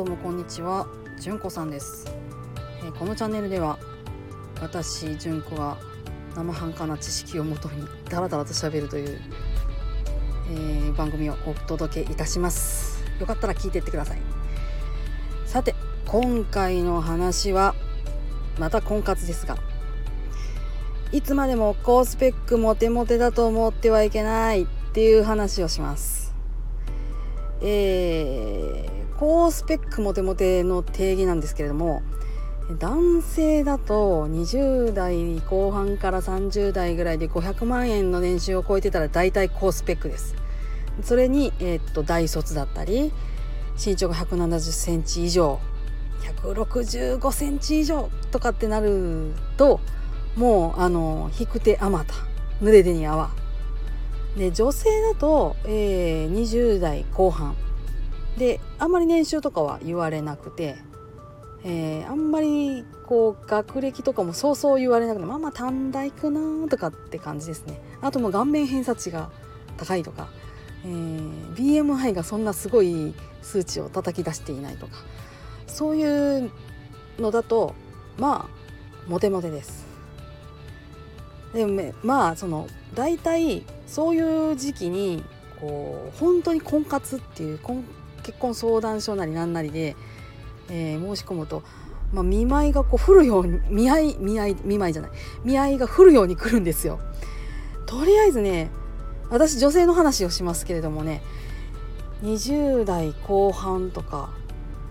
どうもこんにちはじゅんこさんです、えー、このチャンネルでは私じゅんこが生半可な知識をもとにダラダラと喋るという、えー、番組をお届けいたします。よかったら聞いてってください。さて今回の話はまた婚活ですがいつまでも高スペックモテモテだと思ってはいけないっていう話をします。え、高スペックモテモテの定義なんですけれども男性だと20代後半から30代ぐらいで500万円の年収を超えてたら大体高スペックです。それに、えー、っと大卒だったり身長が170センチ以上165センチ以上とかってなるともうあの引く手あまた濡れ手に泡で女性だと、えー、20代後半であんまり年収とかは言われなくてえー、あんまりこう学歴とかもそうそう言われなくてまあまあ短大かなとかって感じですね。あともう顔面偏差値が高いとか、えー、BMI がそんなすごい数値を叩き出していないとかそういうのだとまあモテモテです。でもまあその大体そういう時期にこう本当に婚活っていう婚結婚相談所なりなんなりでえー、申し込むと、まあ、見舞いがこう降るように見合い見合い見舞いじゃない見合いが降るように来るんですよ。とりあえずね私女性の話をしますけれどもね20代後半とか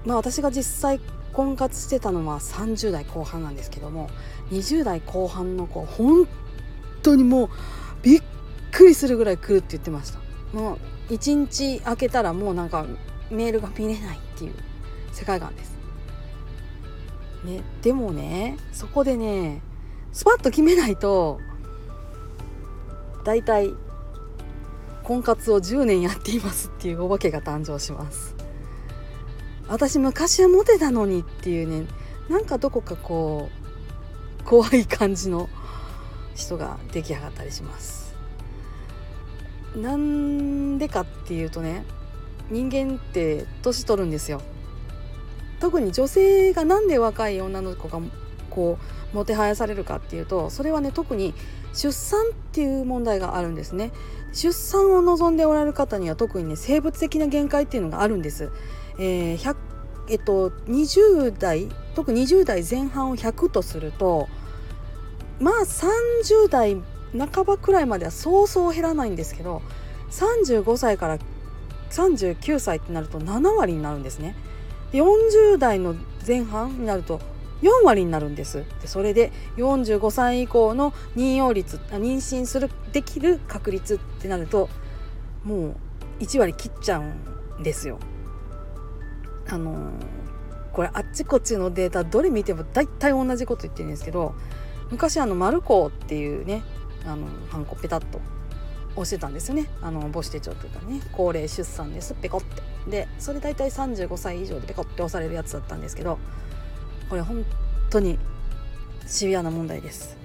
まあ私が実際婚活してたのは30代後半なんですけども20代後半の子本当にもうびっくりするぐらい来るって言ってましたもう1日空けたらもうなんかメールが見れないっていう世界観です。ね、でもねそこでねスパッと決めないと大体婚活を10年やっていますっていうお化けが誕生します私昔はモテたのにっていうねなんかどこかこう怖い感じの人が出来上がったりしますなんでかっていうとね人間って年取るんですよ。特に女性が何で若い女の子がこうもてはやされるかっていうとそれはね特に出産っていう問題があるんですね。出産を望んでおられる方には特にね生物的な限界っていうのがあるんです、えーえっと、20代特に20代前半を100とするとまあ30代半ばくらいまではそうそう減らないんですけど35歳から39歳ってなると7割になるんですね。40代の前半になると4割になるんですでそれで45歳以降の妊用率妊娠するできる確率ってなるともう1割切っちゃうんですよ。あのー、これあっちこっちのデータどれ見ても大体同じこと言ってるんですけど昔あのマルコっていうねあのハンコペタッと押してたんですよね。あの母子手帳というかね。高齢出産です。ペコって。でそれ大体35歳以上でペコって押されるやつだったんですけどこれ本当にシビアな問題です。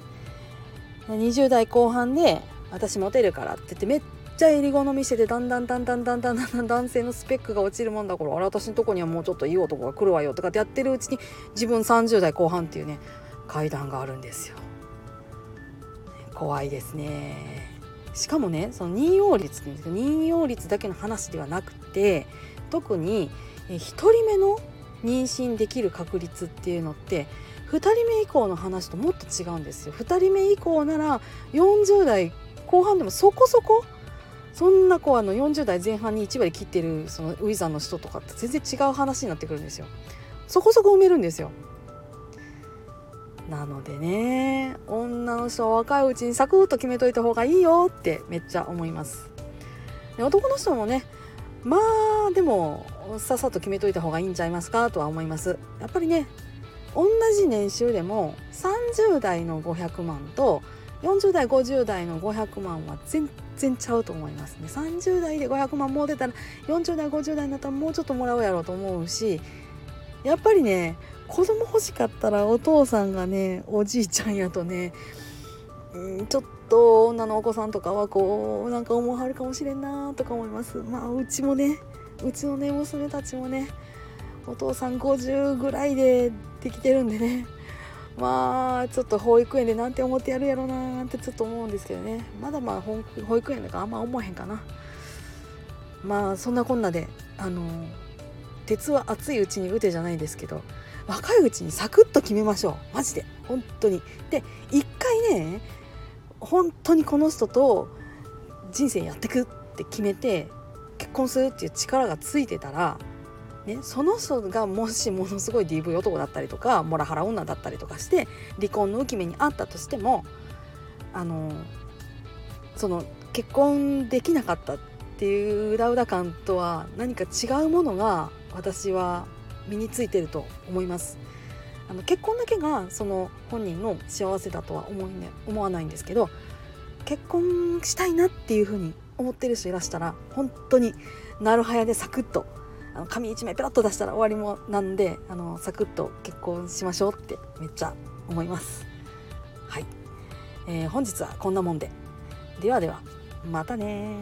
20代後半で私モテるからって言ってめっちゃ襟好みしててだんだんだんだんだんだんだん男性のスペックが落ちるもんだからあれ私のとこにはもうちょっといい男が来るわよとかってやってるうちに自分30代後半っていうね階段があるんですよ。怖いですね。しかもねその妊用率って言うんですけど妊用率だけの話ではなくて特に1人目の妊娠できる確率っていうのって2人目以降の話ともっと違うんですよ。2人目以降なら40代後半でもそこそこそんな子あの40代前半に1割切ってるそのウィザーの人とかって全然違う話になってくるんですよ。そこそこ埋めるんですよ。なのでね女の人は若いうちにサクッと決めといた方がいいよってめっちゃ思います。で男の人もねまあでもさっさと決めといた方がいいんちゃいますかとは思います。やっぱりね同じ年収でも30代の500万と40代50代の500万は全然ちゃうと思います。ね30代で500万もう出たら40代50代になったらもうちょっともらうやろうと思うしやっぱりね子供欲しかったらお父さんがねおじいちゃんやとね、うん、ちょっと女のお子さんとかはこうなんか思わはるかもしれんなとか思います。まあうちもねうちのね娘たちもねお父さん50ぐらいでできてるんでね。まあちょっと保育園でなんて思ってやるやろうなってちょっと思うんですけどね。まだまあ保育園だからあんま思わへんかな。まあそんなこんなであの鉄は熱いうちに打てじゃないですけど若いうちにサクッと決めましょう。マジで。本当に。で一回ね本当にこの人と人生やってくって決めて結婚するっていう力がついてたらね、その人がもしものすごい DV 男だったりとかモラハラ女だったりとかして離婚の浮き目にあったとしてもあのその結婚できなかったっていううだうだ感とは何か違うものが私は身についてると思います。あの結婚だけがその本人の幸せだとは思い、ね、思わないんですけど結婚したいなっていうふうに思ってる人いらしたら本当になるはやでサクッとあの紙1枚ペラッと出したら終わりもなんであのサクッと結婚しましょうってめっちゃ思います。はい、えー、本日はこんなもんで。ではではまたね